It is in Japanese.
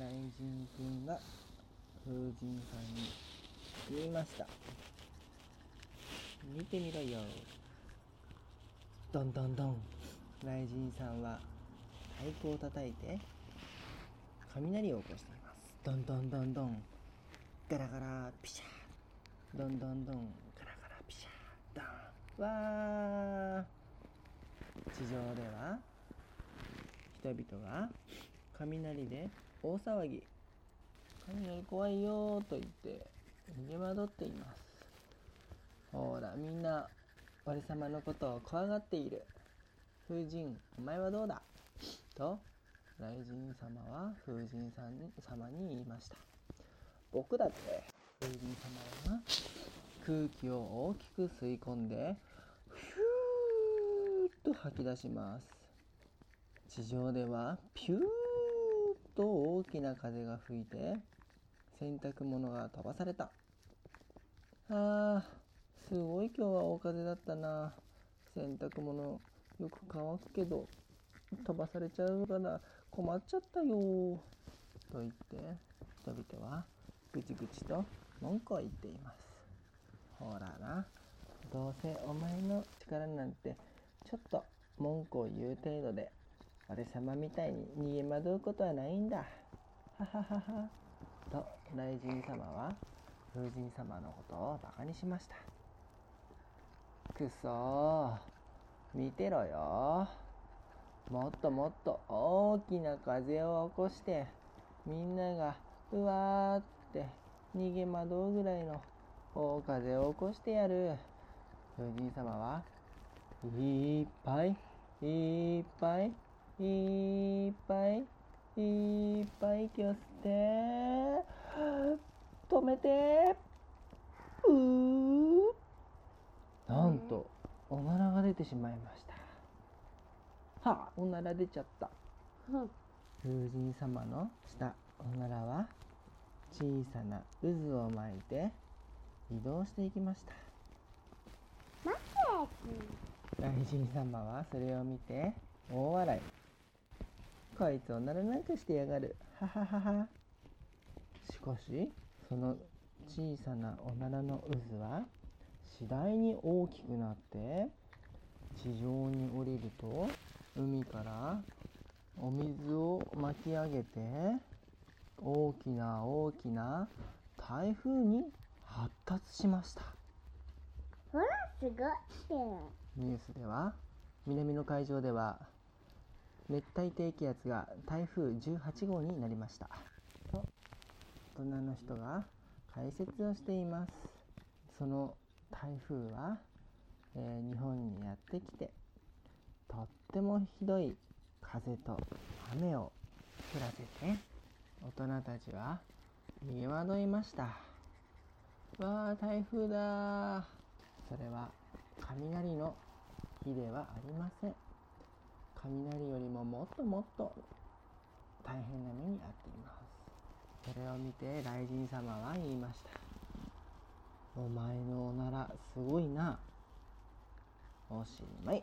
雷神くんが風神さんに言いました。見てみろよ。どんどんどん雷神さんは太鼓を叩いて雷を起こしています。どんどんどんどんガラガラピシャどんどんどん。ガラガラピシャドン。わー。地上では人々が雷で大騒ぎ。雷怖いよと言って逃げ惑っています。ほらみんな俺様のことを怖がっている。風神お前はどうだ？と雷神様は風神さん様に言いました。僕だって風神様は空気を大きく吸い込んでヒューッと吐き出します。地上ではピューッと大きな風が吹いて洗濯物が飛ばされた。あーすごい今日は大風だったな。洗濯物よく乾くけど飛ばされちゃうから困っちゃったよ。と言って人々はぐちぐちと文句を言っています。ほらなどうせお前の力なんてちょっと文句を言う程度で俺様みたいに逃げ惑うことはないんだ。はははは。と雷神様は風神様のことをバカにしました。くそー。見てろよ。もっともっと大きな風を起こしてみんながうわーって逃げ惑うぐらいの大風を起こしてやる。風神様はいっぱいいっぱいいっぱいいっぱい息を吸って止めて。うー。なんとおならが出てしまいました。はあおなら出ちゃった。風神様のしたおならは小さな渦を巻いて移動していきました。雷神様はそれを見て大笑いこいつおならなんかしてやがる。はははは。しかしその小さなおならの渦は次第に大きくなって地上に降りると海からお水を巻き上げて大きな大きな台風に発達しました。ほら、すごい。ニュースでは南の海上では熱帯低気圧が台風18号になりました。と大人の人が解説をしています。その台風は、えー日本にやってきてとってもひどい風と雨を降らせて大人たちは逃げ惑いました。わあ台風だそれは雷の日ではありません。雷よりももっともっと大変な目に遭っています。それを見て雷神様は言いました。お前のおならすごいな。おしまい。